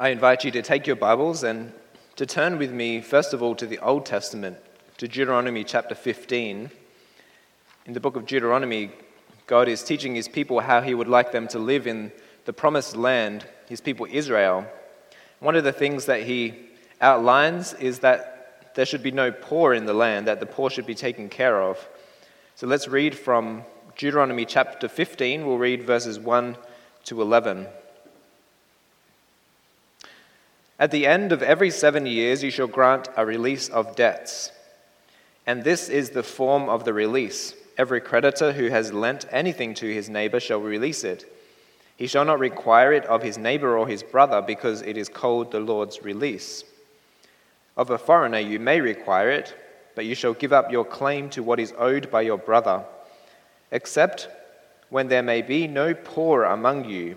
I invite you to take your Bibles and to turn with me, first of all, to the Old Testament, to Deuteronomy chapter 15. In the book of Deuteronomy, God is teaching his people how he would like them to live in the promised land, his people Israel. One of the things that he outlines is that there should be no poor in the land, that the poor should be taken care of. So let's read from Deuteronomy chapter 15. We'll read verses 1 to 11. At the end of every seven years, you shall grant a release of debts. And this is the form of the release. Every creditor who has lent anything to his neighbor shall release it. He shall not require it of his neighbor or his brother, because it is called the Lord's release. Of a foreigner you may require it, but you shall give up your claim to what is owed by your brother, except when there may be no poor among you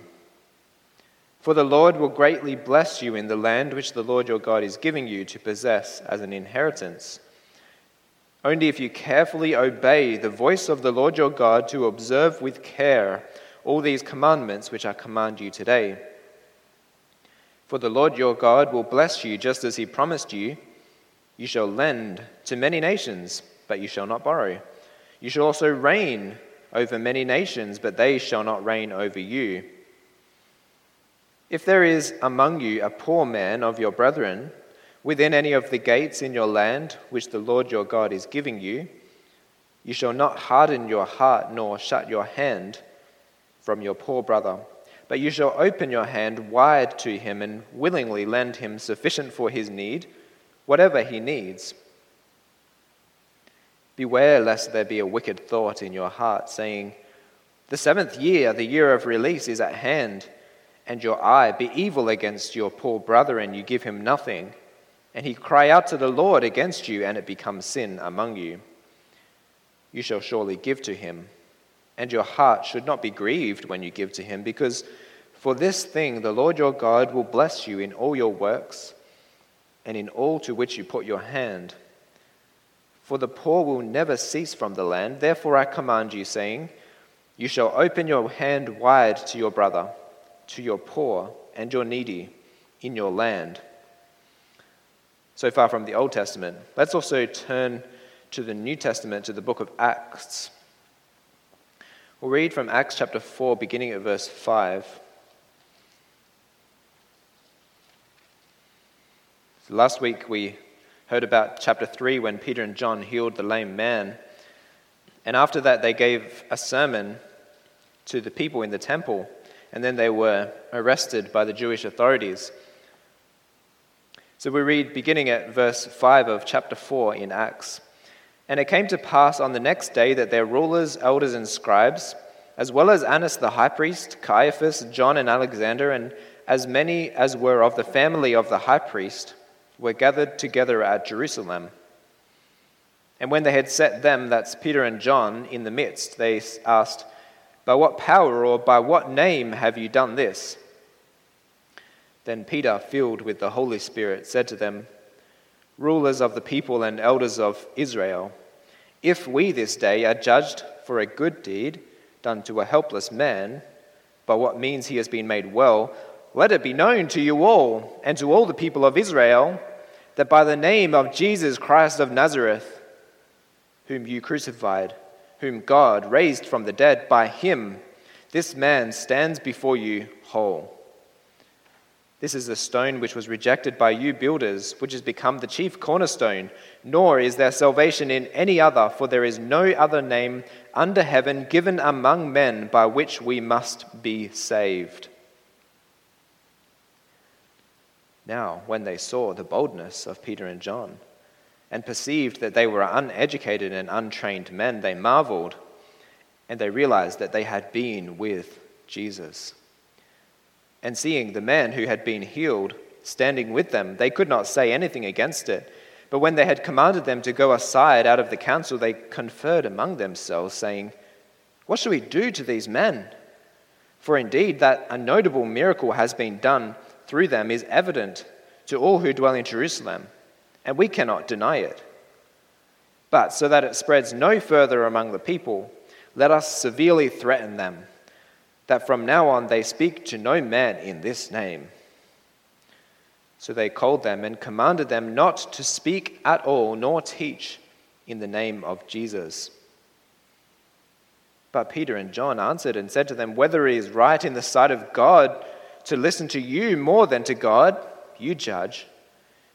for the Lord will greatly bless you in the land which the Lord your God is giving you to possess as an inheritance. Only if you carefully obey the voice of the Lord your God to observe with care all these commandments which I command you today. For the Lord your God will bless you just as he promised you. You shall lend to many nations, but you shall not borrow. You shall also reign over many nations, but they shall not reign over you. If there is among you a poor man of your brethren within any of the gates in your land which the Lord your God is giving you, you shall not harden your heart nor shut your hand from your poor brother, but you shall open your hand wide to him and willingly lend him sufficient for his need, whatever he needs. Beware lest there be a wicked thought in your heart, saying, The seventh year, the year of release, is at hand and your eye be evil against your poor brother, and you give him nothing, and he cry out to the Lord against you, and it becomes sin among you, you shall surely give to him. And your heart should not be grieved when you give to him, because for this thing the Lord your God will bless you in all your works and in all to which you put your hand. For the poor will never cease from the land. Therefore I command you, saying, You shall open your hand wide to your brother to your poor and your needy in your land. So far from the Old Testament. Let's also turn to the New Testament, to the book of Acts. We'll read from Acts chapter 4, beginning at verse 5. So last week we heard about chapter 3 when Peter and John healed the lame man. And after that, they gave a sermon to the people in the temple and then they were arrested by the Jewish authorities. So we read beginning at verse 5 of chapter 4 in Acts. And it came to pass on the next day that their rulers, elders, and scribes, as well as Annas the high priest, Caiaphas, John, and Alexander, and as many as were of the family of the high priest, were gathered together at Jerusalem. And when they had set them, that's Peter and John, in the midst, they asked, by what power or by what name have you done this? Then Peter, filled with the Holy Spirit, said to them, Rulers of the people and elders of Israel, if we this day are judged for a good deed done to a helpless man, by what means he has been made well, let it be known to you all and to all the people of Israel that by the name of Jesus Christ of Nazareth, whom you crucified, whom God raised from the dead, by him this man stands before you whole. This is the stone which was rejected by you builders, which has become the chief cornerstone. Nor is there salvation in any other, for there is no other name under heaven given among men by which we must be saved. Now, when they saw the boldness of Peter and John, and perceived that they were uneducated and untrained men, they marveled and they realized that they had been with Jesus. And seeing the man who had been healed standing with them, they could not say anything against it. But when they had commanded them to go aside out of the council, they conferred among themselves, saying, What shall we do to these men? For indeed, that a notable miracle has been done through them is evident to all who dwell in Jerusalem and we cannot deny it. But so that it spreads no further among the people, let us severely threaten them that from now on they speak to no man in this name. So they called them and commanded them not to speak at all nor teach in the name of Jesus. But Peter and John answered and said to them, Whether it is right in the sight of God to listen to you more than to God, you judge.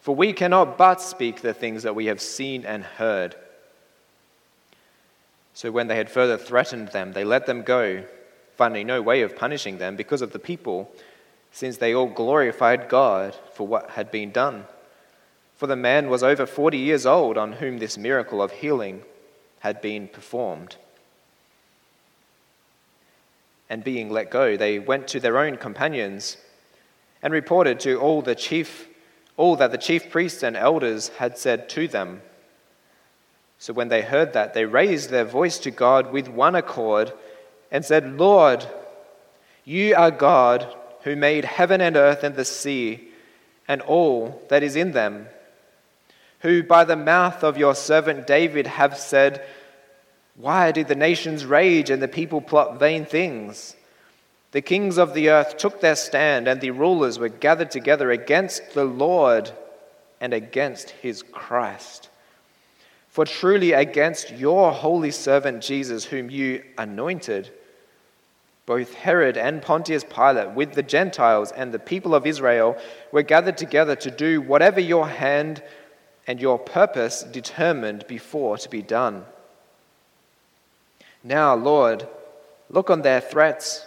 For we cannot but speak the things that we have seen and heard. So when they had further threatened them, they let them go, finding no way of punishing them because of the people since they all glorified God for what had been done. For the man was over 40 years old on whom this miracle of healing had been performed. And being let go, they went to their own companions and reported to all the chief all that the chief priests and elders had said to them. So when they heard that, they raised their voice to God with one accord and said, Lord, you are God who made heaven and earth and the sea and all that is in them, who by the mouth of your servant David have said, Why did the nations rage and the people plot vain things? The kings of the earth took their stand, and the rulers were gathered together against the Lord and against his Christ. For truly against your holy servant Jesus, whom you anointed, both Herod and Pontius Pilate, with the Gentiles and the people of Israel, were gathered together to do whatever your hand and your purpose determined before to be done. Now, Lord, look on their threats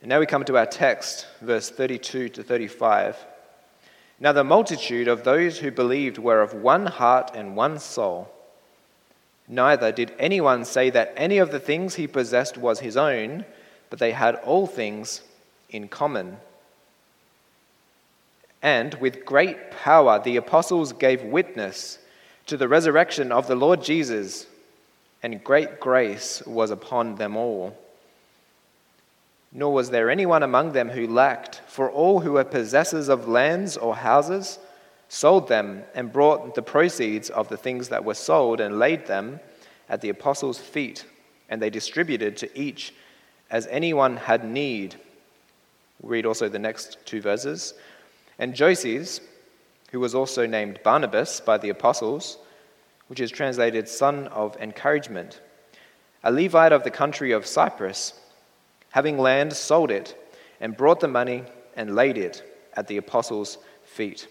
And now we come to our text, verse 32 to 35. Now the multitude of those who believed were of one heart and one soul. Neither did anyone say that any of the things he possessed was his own, but they had all things in common. And with great power the apostles gave witness to the resurrection of the Lord Jesus, and great grace was upon them all. Nor was there anyone among them who lacked, for all who were possessors of lands or houses, sold them, and brought the proceeds of the things that were sold and laid them at the apostles' feet, and they distributed to each as anyone had need. Read also the next two verses. And Joses, who was also named Barnabas by the apostles, which is translated son of encouragement, a Levite of the country of Cyprus, having land, sold it, and brought the money and laid it at the apostles' feet.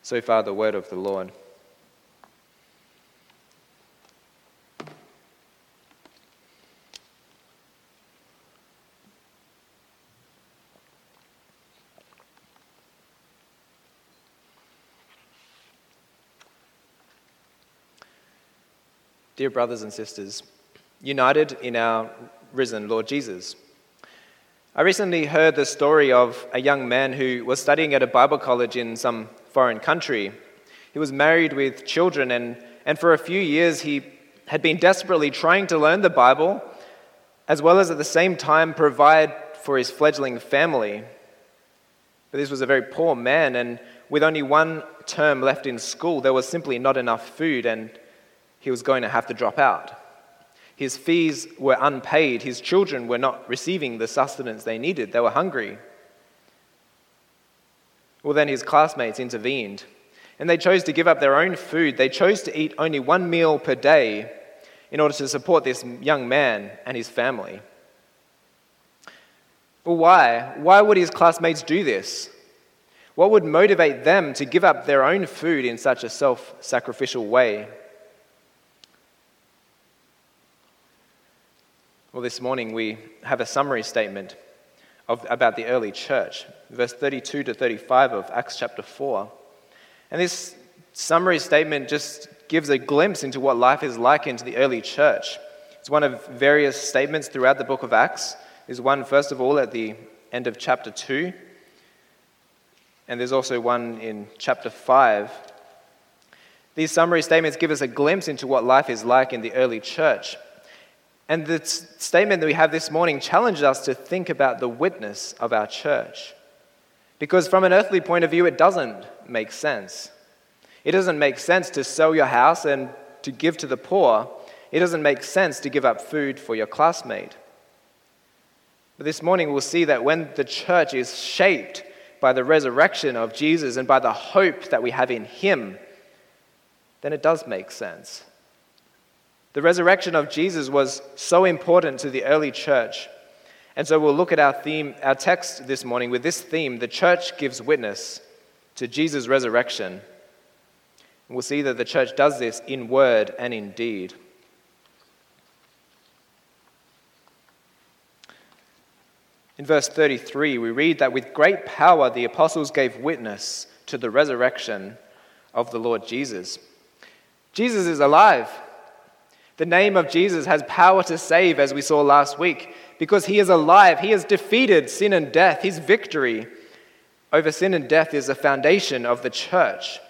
So far, the word of the Lord. Dear brothers and sisters, united in our risen Lord Jesus. I recently heard the story of a young man who was studying at a Bible college in some foreign country. He was married with children, and, and for a few years he had been desperately trying to learn the Bible, as well as at the same time provide for his fledgling family. But this was a very poor man, and with only one term left in school, there was simply not enough food, and he was going to have to drop out. His fees were unpaid. His children were not receiving the sustenance they needed. They were hungry. Well, then his classmates intervened and they chose to give up their own food. They chose to eat only one meal per day in order to support this young man and his family. Well, why? Why would his classmates do this? What would motivate them to give up their own food in such a self sacrificial way? Well, this morning we have a summary statement of, about the early church, verse 32 to 35 of Acts chapter 4. And this summary statement just gives a glimpse into what life is like into the early church. It's one of various statements throughout the book of Acts. There's one, first of all, at the end of chapter 2, and there's also one in chapter 5. These summary statements give us a glimpse into what life is like in the early church. And the statement that we have this morning challenges us to think about the witness of our church. Because from an earthly point of view, it doesn't make sense. It doesn't make sense to sell your house and to give to the poor. It doesn't make sense to give up food for your classmate. But this morning, we'll see that when the church is shaped by the resurrection of Jesus and by the hope that we have in Him, then it does make sense. The resurrection of Jesus was so important to the early church. And so we'll look at our theme, our text this morning with this theme the church gives witness to Jesus' resurrection. We'll see that the church does this in word and in deed. In verse 33, we read that with great power the apostles gave witness to the resurrection of the Lord Jesus. Jesus is alive. The name of Jesus has power to save, as we saw last week, because he is alive. He has defeated sin and death. His victory over sin and death is the foundation of the church.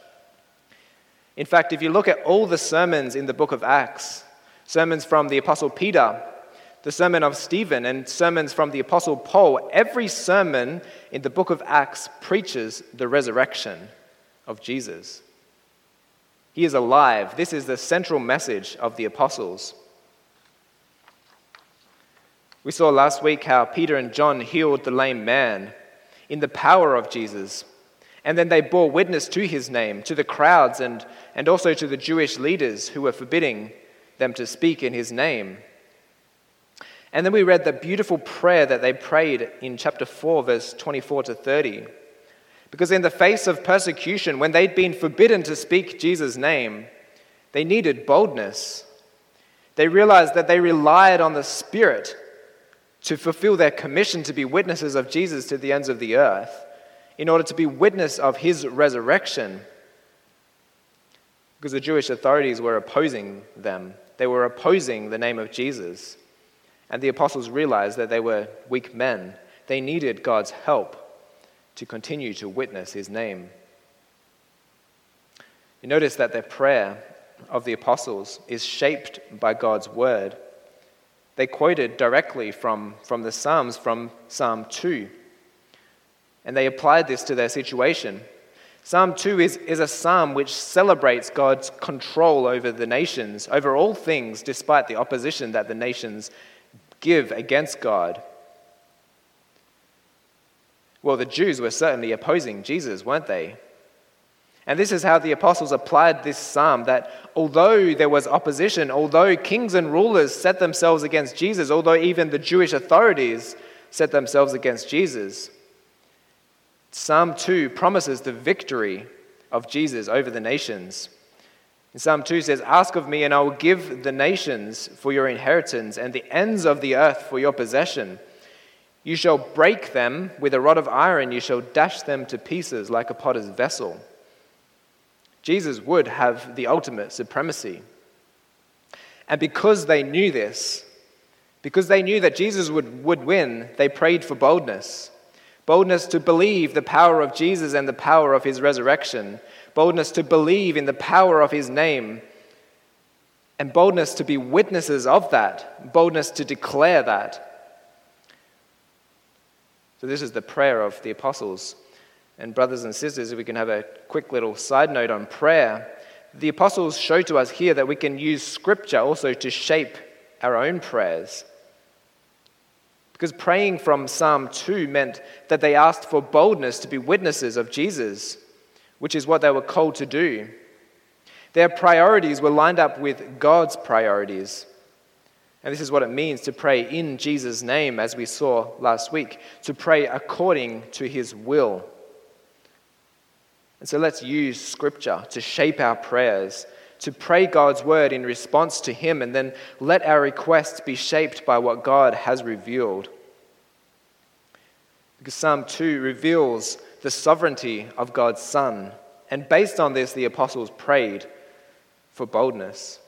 In fact, if you look at all the sermons in the book of Acts, sermons from the Apostle Peter, the sermon of Stephen, and sermons from the Apostle Paul, every sermon in the book of Acts preaches the resurrection of Jesus. He is alive. This is the central message of the apostles. We saw last week how Peter and John healed the lame man in the power of Jesus. And then they bore witness to his name, to the crowds, and, and also to the Jewish leaders who were forbidding them to speak in his name. And then we read the beautiful prayer that they prayed in chapter 4, verse 24 to 30. Because in the face of persecution, when they'd been forbidden to speak Jesus' name, they needed boldness. They realized that they relied on the Spirit to fulfill their commission to be witnesses of Jesus to the ends of the earth, in order to be witness of his resurrection. Because the Jewish authorities were opposing them, they were opposing the name of Jesus. And the apostles realized that they were weak men. They needed God's help to continue to witness his name. You notice that their prayer of the apostles is shaped by God's word. They quoted directly from, from the Psalms, from Psalm 2. And they applied this to their situation. Psalm 2 is, is a psalm which celebrates God's control over the nations, over all things, despite the opposition that the nations give against God. Well, the Jews were certainly opposing Jesus, weren't they? And this is how the apostles applied this psalm that although there was opposition, although kings and rulers set themselves against Jesus, although even the Jewish authorities set themselves against Jesus, Psalm 2 promises the victory of Jesus over the nations. In Psalm 2 says, Ask of me, and I will give the nations for your inheritance, and the ends of the earth for your possession. You shall break them with a rod of iron, you shall dash them to pieces like a potter's vessel. Jesus would have the ultimate supremacy. And because they knew this, because they knew that Jesus would, would win, they prayed for boldness. Boldness to believe the power of Jesus and the power of his resurrection. Boldness to believe in the power of his name. And boldness to be witnesses of that. Boldness to declare that. So, this is the prayer of the apostles. And, brothers and sisters, if we can have a quick little side note on prayer, the apostles show to us here that we can use scripture also to shape our own prayers. Because praying from Psalm 2 meant that they asked for boldness to be witnesses of Jesus, which is what they were called to do. Their priorities were lined up with God's priorities. And this is what it means to pray in Jesus' name, as we saw last week, to pray according to his will. And so let's use scripture to shape our prayers, to pray God's word in response to him, and then let our requests be shaped by what God has revealed. Because Psalm 2 reveals the sovereignty of God's Son. And based on this, the apostles prayed for boldness.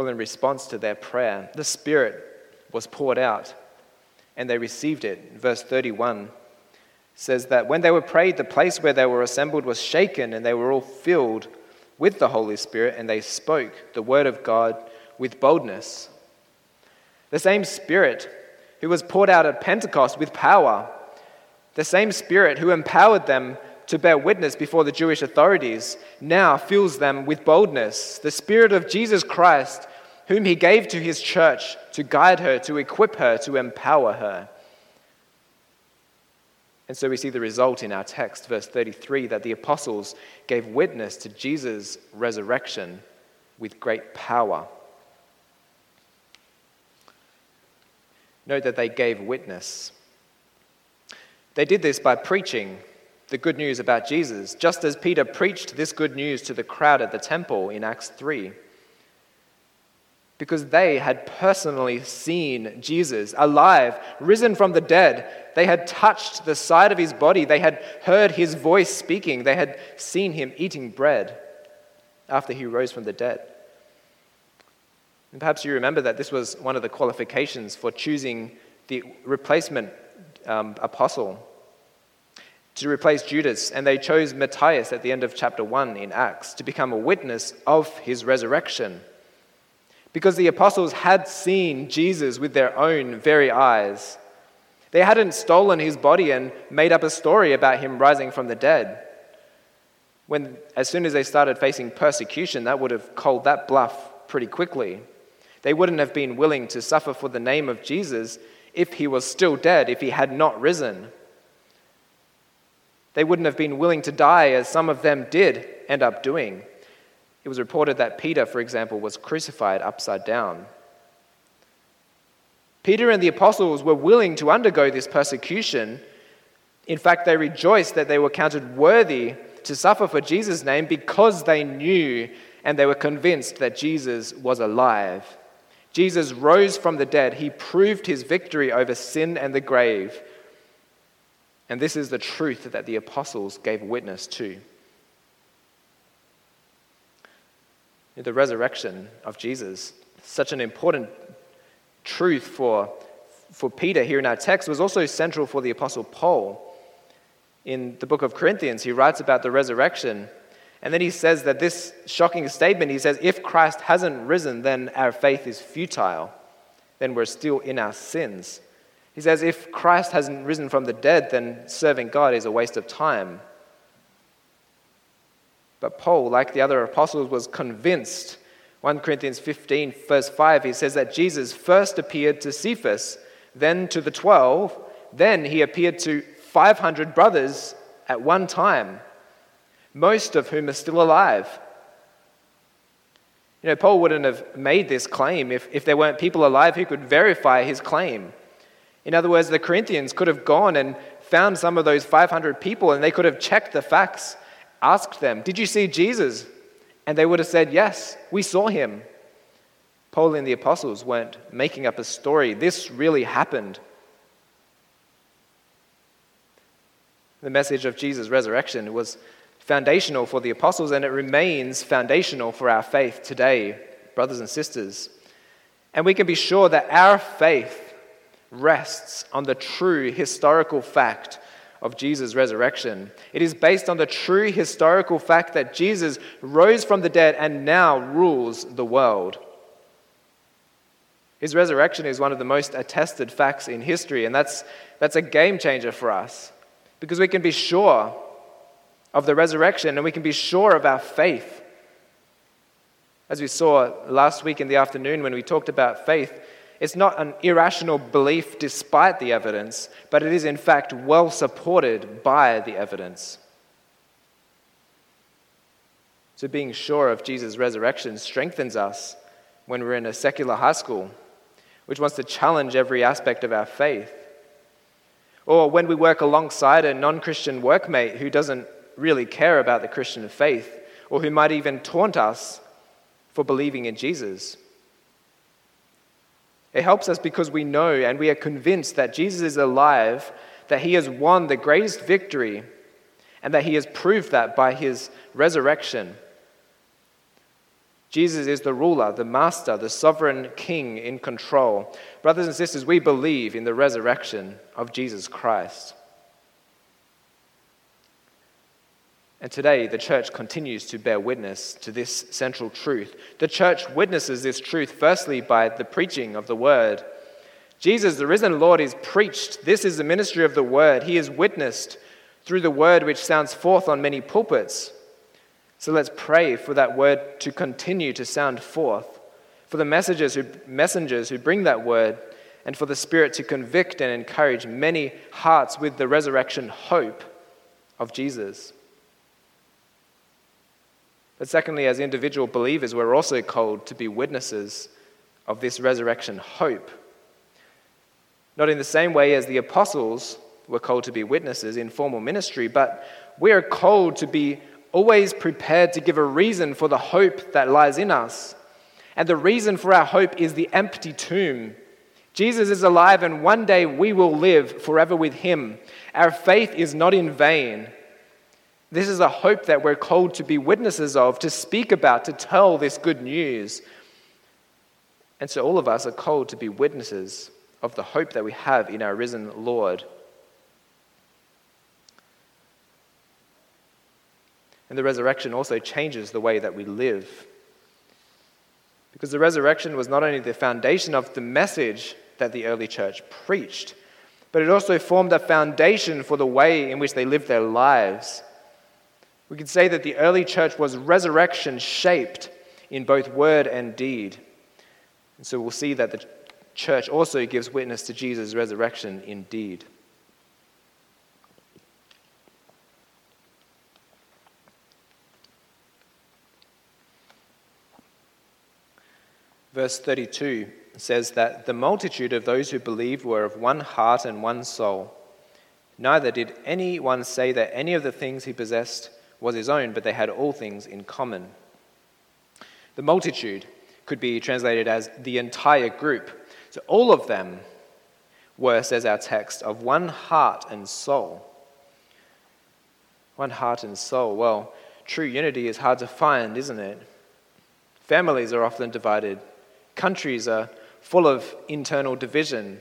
Well, in response to their prayer, the Spirit was poured out. and they received it. Verse 31 says that when they were prayed, the place where they were assembled was shaken, and they were all filled with the Holy Spirit, and they spoke the word of God with boldness. The same Spirit who was poured out at Pentecost with power, the same Spirit who empowered them to bear witness before the Jewish authorities, now fills them with boldness. The Spirit of Jesus Christ, whom He gave to His church to guide her, to equip her, to empower her. And so we see the result in our text, verse 33, that the apostles gave witness to Jesus' resurrection with great power. Note that they gave witness. They did this by preaching the good news about Jesus, just as Peter preached this good news to the crowd at the temple in Acts 3 because they had personally seen Jesus alive, risen from the dead. They had touched the side of his body. They had heard his voice speaking. They had seen him eating bread after he rose from the dead. And perhaps you remember that this was one of the qualifications for choosing the replacement um, apostle to replace Judas. And they chose Matthias at the end of chapter 1 in Acts to become a witness of his resurrection because the apostles had seen Jesus with their own very eyes. They hadn't stolen his body and made up a story about him rising from the dead. When, as soon as they started facing persecution, that would have called that bluff pretty quickly. They wouldn't have been willing to suffer for the name of Jesus if he was still dead, if he had not risen. They wouldn't have been willing to die as some of them did end up doing. It was reported that Peter, for example, was crucified upside down. Peter and the apostles were willing to undergo this persecution. In fact, they rejoiced that they were counted worthy to suffer for Jesus' name because they knew and they were convinced that Jesus was alive. Jesus rose from the dead. He proved his victory over sin and the grave. And this is the truth that the apostles gave witness to. The resurrection of Jesus. Such an important truth for, for Peter here in our text was also central for the Apostle Paul. In the book of Corinthians, he writes about the resurrection. And then he says that this shocking statement he says, if Christ hasn't risen, then our faith is futile. Then we're still in our sins. He says, if Christ hasn't risen from the dead, then serving God is a waste of time. But Paul, like the other apostles, was convinced. 1 Corinthians 15, verse 5, he says that Jesus first appeared to Cephas, then to the 12, then he appeared to 500 brothers at one time, most of whom are still alive. You know, Paul wouldn't have made this claim if, if there weren't people alive who could verify his claim. In other words, the Corinthians could have gone and found some of those 500 people and they could have checked the facts asked them, Did you see Jesus? And they would have said, Yes, we saw him. Paul and the apostles weren't making up a story. This really happened. The message of Jesus' resurrection was foundational for the apostles, and it remains foundational for our faith today, brothers and sisters. And we can be sure that our faith rests on the true historical fact of Jesus' resurrection. It is based on the true historical fact that Jesus rose from the dead and now rules the world. His resurrection is one of the most attested facts in history, and that's, that's a game changer for us because we can be sure of the resurrection and we can be sure of our faith. As we saw last week in the afternoon when we talked about faith, it's not an irrational belief despite the evidence, but it is in fact well supported by the evidence. So, being sure of Jesus' resurrection strengthens us when we're in a secular high school, which wants to challenge every aspect of our faith. Or when we work alongside a non Christian workmate who doesn't really care about the Christian faith, or who might even taunt us for believing in Jesus. It helps us because we know and we are convinced that Jesus is alive, that he has won the greatest victory, and that he has proved that by his resurrection. Jesus is the ruler, the master, the sovereign king in control. Brothers and sisters, we believe in the resurrection of Jesus Christ. And today, the church continues to bear witness to this central truth. The church witnesses this truth firstly by the preaching of the word. Jesus, the risen Lord, is preached. This is the ministry of the word. He is witnessed through the word which sounds forth on many pulpits. So let's pray for that word to continue to sound forth, for the messengers who, messengers who bring that word, and for the Spirit to convict and encourage many hearts with the resurrection hope of Jesus. But secondly, as individual believers, we're also called to be witnesses of this resurrection hope. Not in the same way as the apostles were called to be witnesses in formal ministry, but we are called to be always prepared to give a reason for the hope that lies in us. And the reason for our hope is the empty tomb. Jesus is alive, and one day we will live forever with him. Our faith is not in vain. This is a hope that we're called to be witnesses of, to speak about, to tell this good news. And so all of us are called to be witnesses of the hope that we have in our risen Lord. And the resurrection also changes the way that we live. Because the resurrection was not only the foundation of the message that the early church preached, but it also formed a foundation for the way in which they lived their lives. We could say that the early church was resurrection shaped in both word and deed. And so we'll see that the church also gives witness to Jesus' resurrection in deed. Verse 32 says that the multitude of those who believed were of one heart and one soul. Neither did anyone say that any of the things he possessed was his own, but they had all things in common. The multitude could be translated as the entire group. So all of them were, says our text, of one heart and soul. One heart and soul. Well, true unity is hard to find, isn't it? Families are often divided, countries are full of internal division,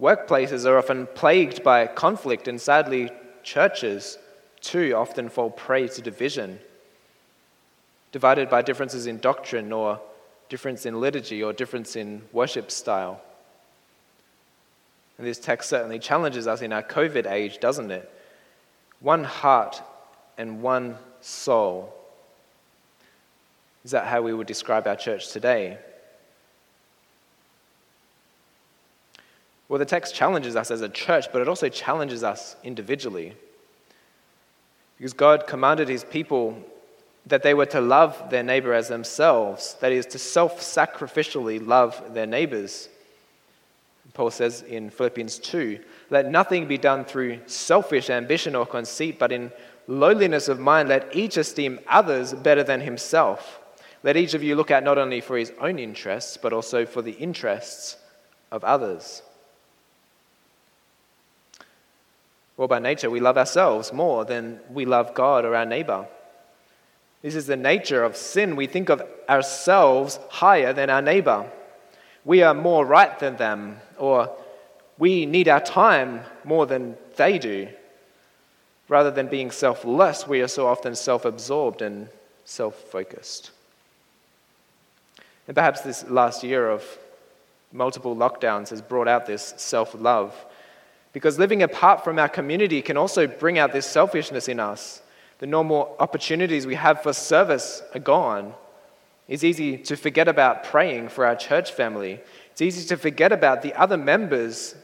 workplaces are often plagued by conflict, and sadly, churches too often fall prey to division, divided by differences in doctrine or difference in liturgy or difference in worship style. And this text certainly challenges us in our COVID age, doesn't it? One heart and one soul. Is that how we would describe our church today? Well, the text challenges us as a church, but it also challenges us individually. Because God commanded his people that they were to love their neighbor as themselves, that is, to self sacrificially love their neighbors. Paul says in Philippians 2 let nothing be done through selfish ambition or conceit, but in lowliness of mind, let each esteem others better than himself. Let each of you look out not only for his own interests, but also for the interests of others. Well, by nature, we love ourselves more than we love God or our neighbor. This is the nature of sin. We think of ourselves higher than our neighbor. We are more right than them, or we need our time more than they do. Rather than being selfless, we are so often self absorbed and self focused. And perhaps this last year of multiple lockdowns has brought out this self love because living apart from our community can also bring out this selfishness in us. The normal opportunities we have for service are gone. It's easy to forget about praying for our church family. It's easy to forget about the other members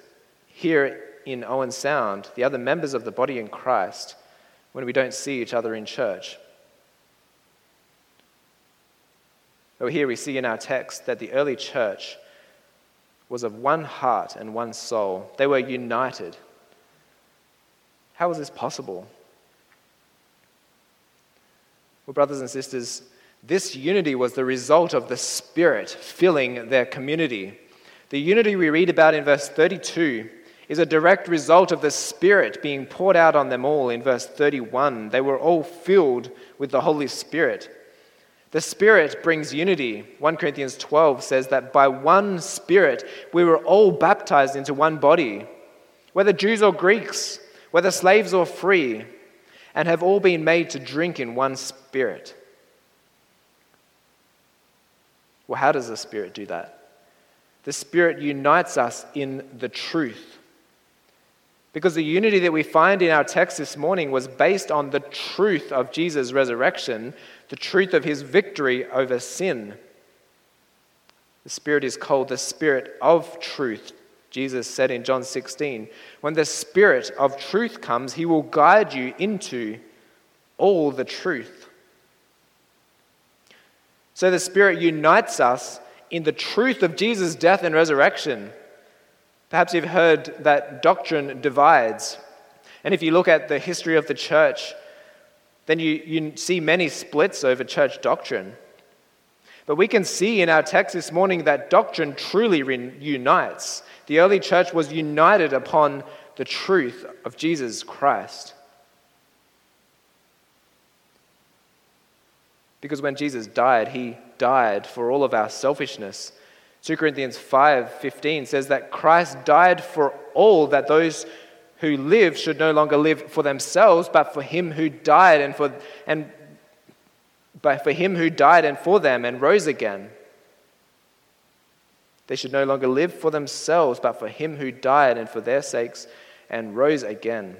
here in Owen Sound, the other members of the body in Christ, when we don't see each other in church. But here we see in our text that the early church was of one heart and one soul. They were united. How was this possible? Well, brothers and sisters, this unity was the result of the Spirit filling their community. The unity we read about in verse 32 is a direct result of the Spirit being poured out on them all in verse 31. They were all filled with the Holy Spirit. The Spirit brings unity. 1 Corinthians 12 says that by one Spirit we were all baptized into one body, whether Jews or Greeks, whether slaves or free, and have all been made to drink in one Spirit. Well, how does the Spirit do that? The Spirit unites us in the truth. Because the unity that we find in our text this morning was based on the truth of Jesus' resurrection, the truth of his victory over sin. The Spirit is called the Spirit of truth. Jesus said in John 16, When the Spirit of truth comes, he will guide you into all the truth. So the Spirit unites us in the truth of Jesus' death and resurrection. Perhaps you've heard that doctrine divides. And if you look at the history of the church, then you, you see many splits over church doctrine. But we can see in our text this morning that doctrine truly unites. The early church was united upon the truth of Jesus Christ. Because when Jesus died, he died for all of our selfishness. 2 Corinthians 5:15 says that Christ died for all that those who live should no longer live for themselves but for him who died and for and but for him who died and for them and rose again. They should no longer live for themselves but for him who died and for their sakes and rose again.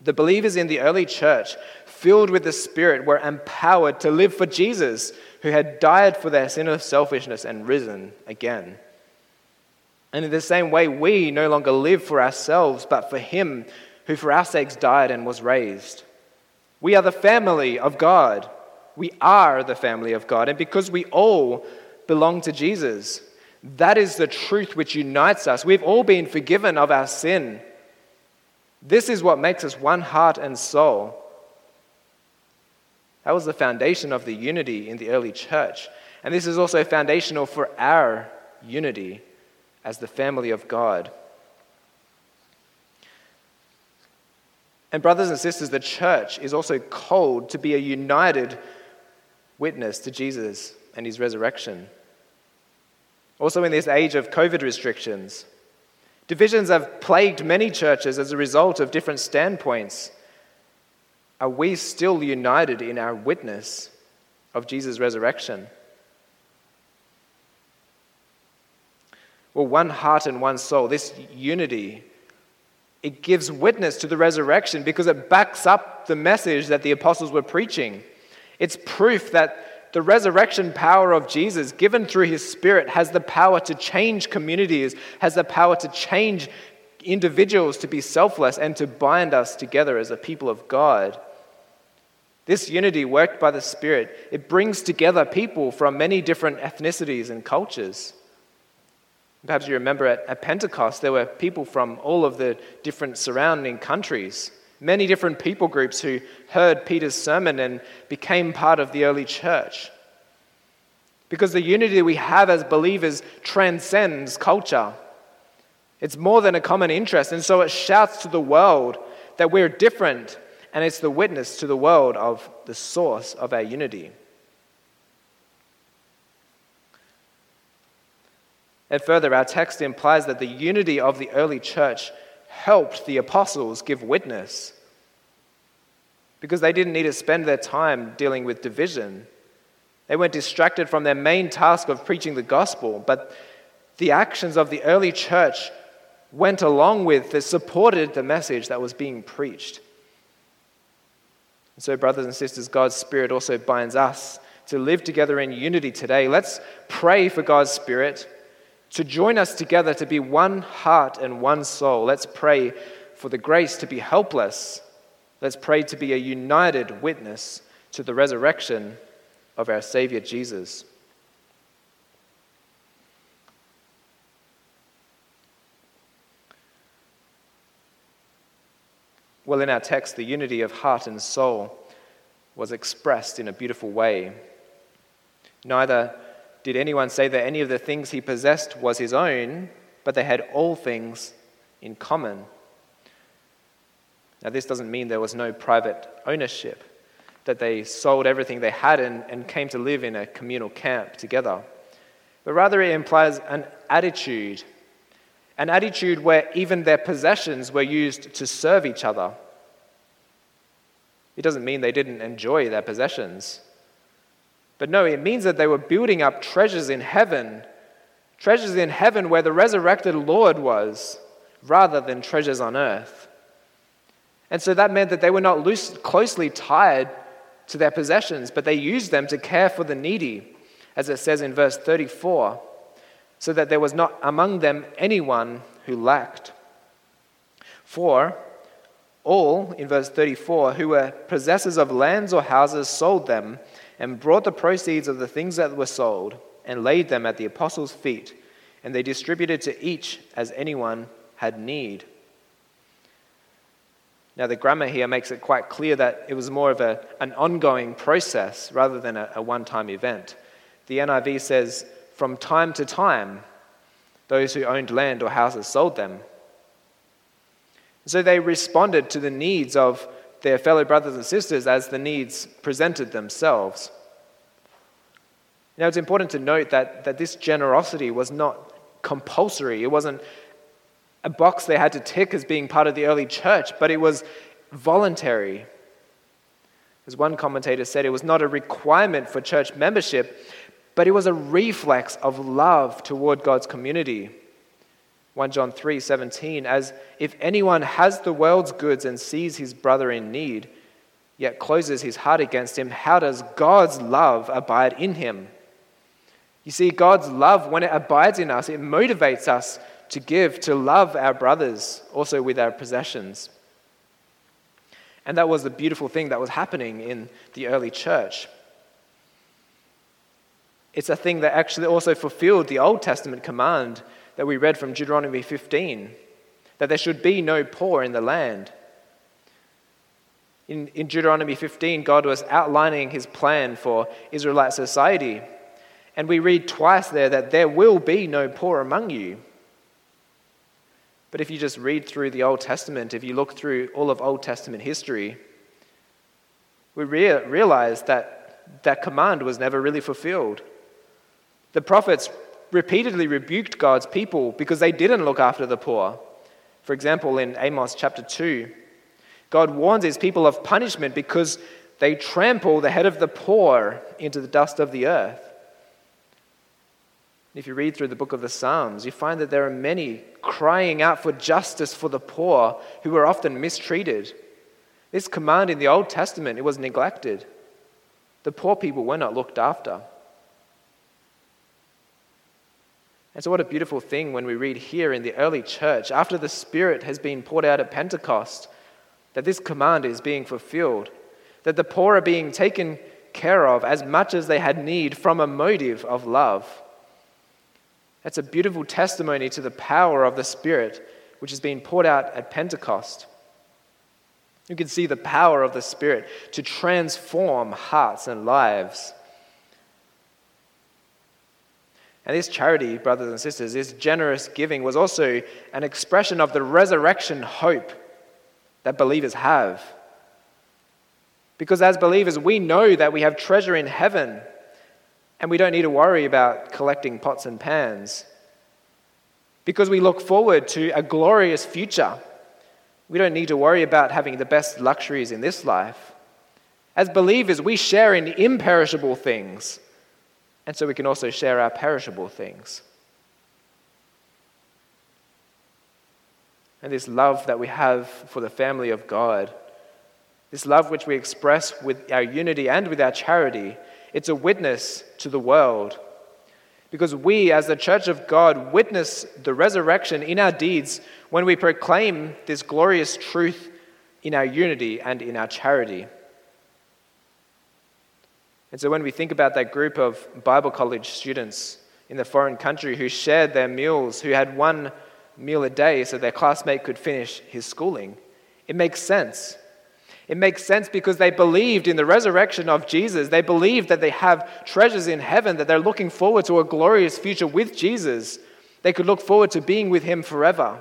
The believers in the early church, filled with the Spirit, were empowered to live for Jesus, who had died for their sin of selfishness and risen again. And in the same way, we no longer live for ourselves, but for Him who for our sakes died and was raised. We are the family of God. We are the family of God. And because we all belong to Jesus, that is the truth which unites us. We've all been forgiven of our sin. This is what makes us one heart and soul. That was the foundation of the unity in the early church. And this is also foundational for our unity as the family of God. And, brothers and sisters, the church is also called to be a united witness to Jesus and his resurrection. Also, in this age of COVID restrictions, Divisions have plagued many churches as a result of different standpoints. Are we still united in our witness of Jesus' resurrection? Well, one heart and one soul, this unity, it gives witness to the resurrection because it backs up the message that the apostles were preaching. It's proof that the resurrection power of Jesus, given through his Spirit, has the power to change communities, has the power to change individuals to be selfless and to bind us together as a people of God. This unity, worked by the Spirit, it brings together people from many different ethnicities and cultures. Perhaps you remember at, at Pentecost, there were people from all of the different surrounding countries many different people groups who heard Peter's sermon and became part of the early church. Because the unity we have as believers transcends culture. It's more than a common interest, and so it shouts to the world that we're different, and it's the witness to the world of the source of our unity. And further, our text implies that the unity of the early church helped the apostles give witness because they didn't need to spend their time dealing with division. They weren't distracted from their main task of preaching the gospel, but the actions of the early church went along with, they supported the message that was being preached. And so, brothers and sisters, God's Spirit also binds us to live together in unity today. Let's pray for God's Spirit to join us together to be one heart and one soul. Let's pray for the grace to be helpless. Let's pray to be a united witness to the resurrection of our Savior Jesus. Well, in our text, the unity of heart and soul was expressed in a beautiful way. Neither did anyone say that any of the things he possessed was his own, but they had all things in common. Now, this doesn't mean there was no private ownership, that they sold everything they had and, and came to live in a communal camp together. But rather, it implies an attitude, an attitude where even their possessions were used to serve each other. It doesn't mean they didn't enjoy their possessions. But no, it means that they were building up treasures in heaven, treasures in heaven where the resurrected Lord was, rather than treasures on earth. And so that meant that they were not loose, closely tied to their possessions, but they used them to care for the needy, as it says in verse 34, so that there was not among them anyone who lacked. For all, in verse 34, who were possessors of lands or houses sold them and brought the proceeds of the things that were sold and laid them at the apostles' feet, and they distributed to each as anyone had need. Now, the grammar here makes it quite clear that it was more of a, an ongoing process rather than a, a one time event. The NIV says, from time to time, those who owned land or houses sold them. So they responded to the needs of their fellow brothers and sisters as the needs presented themselves. Now, it's important to note that, that this generosity was not compulsory. It wasn't a box they had to tick as being part of the early church, but it was voluntary. As one commentator said, it was not a requirement for church membership, but it was a reflex of love toward God's community. 1 John 3 17, as if anyone has the world's goods and sees his brother in need, yet closes his heart against him, how does God's love abide in him? You see, God's love, when it abides in us, it motivates us to give, to love our brothers, also with our possessions. And that was the beautiful thing that was happening in the early church. It's a thing that actually also fulfilled the Old Testament command that we read from Deuteronomy 15 that there should be no poor in the land. In, in Deuteronomy 15, God was outlining his plan for Israelite society. And we read twice there that there will be no poor among you. But if you just read through the Old Testament, if you look through all of Old Testament history, we rea- realize that that command was never really fulfilled. The prophets repeatedly rebuked God's people because they didn't look after the poor. For example, in Amos chapter 2, God warns his people of punishment because they trample the head of the poor into the dust of the earth. If you read through the book of the Psalms, you find that there are many crying out for justice for the poor who are often mistreated. This command in the Old Testament, it was neglected. The poor people were not looked after. And so, what a beautiful thing when we read here in the early church, after the Spirit has been poured out at Pentecost, that this command is being fulfilled, that the poor are being taken care of as much as they had need from a motive of love. That's a beautiful testimony to the power of the Spirit which has been poured out at Pentecost. You can see the power of the Spirit to transform hearts and lives. And this charity, brothers and sisters, this generous giving was also an expression of the resurrection hope that believers have. Because as believers, we know that we have treasure in heaven and we don't need to worry about collecting pots and pans. Because we look forward to a glorious future, we don't need to worry about having the best luxuries in this life. As believers, we share in imperishable things, and so we can also share our perishable things. And this love that we have for the family of God, this love which we express with our unity and with our charity, it's a witness to the world. Because we, as the church of God, witness the resurrection in our deeds when we proclaim this glorious truth in our unity and in our charity. And so when we think about that group of Bible college students in the foreign country who shared their meals, who had one meal a day so their classmate could finish his schooling, it makes sense. It makes sense because they believed in the resurrection of Jesus. They believed that they have treasures in heaven, that they're looking forward to a glorious future with Jesus. They could look forward to being with him forever.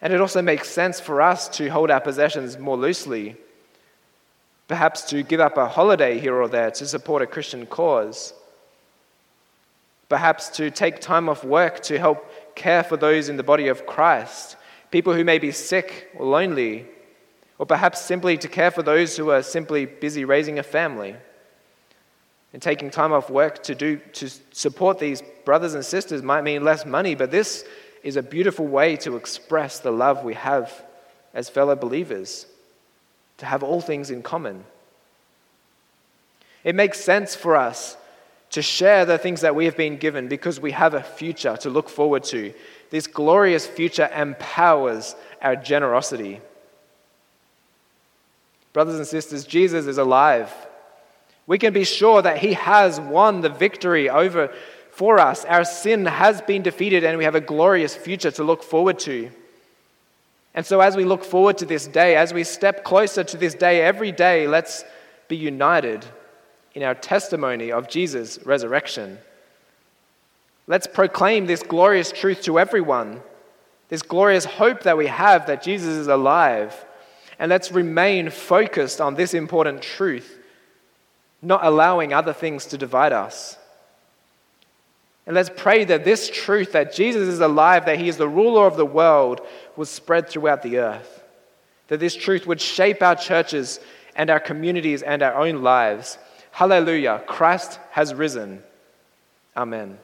And it also makes sense for us to hold our possessions more loosely. Perhaps to give up a holiday here or there to support a Christian cause, perhaps to take time off work to help care for those in the body of Christ, people who may be sick or lonely, or perhaps simply to care for those who are simply busy raising a family. And taking time off work to, do, to support these brothers and sisters might mean less money, but this is a beautiful way to express the love we have as fellow believers, to have all things in common. It makes sense for us to share the things that we have been given because we have a future to look forward to. This glorious future empowers our generosity. Brothers and sisters, Jesus is alive. We can be sure that he has won the victory over for us. Our sin has been defeated and we have a glorious future to look forward to. And so, as we look forward to this day, as we step closer to this day every day, let's be united in our testimony of Jesus' resurrection. Let's proclaim this glorious truth to everyone, this glorious hope that we have that Jesus is alive. And let's remain focused on this important truth, not allowing other things to divide us. And let's pray that this truth, that Jesus is alive, that he is the ruler of the world, will spread throughout the earth. That this truth would shape our churches and our communities and our own lives. Hallelujah. Christ has risen. Amen.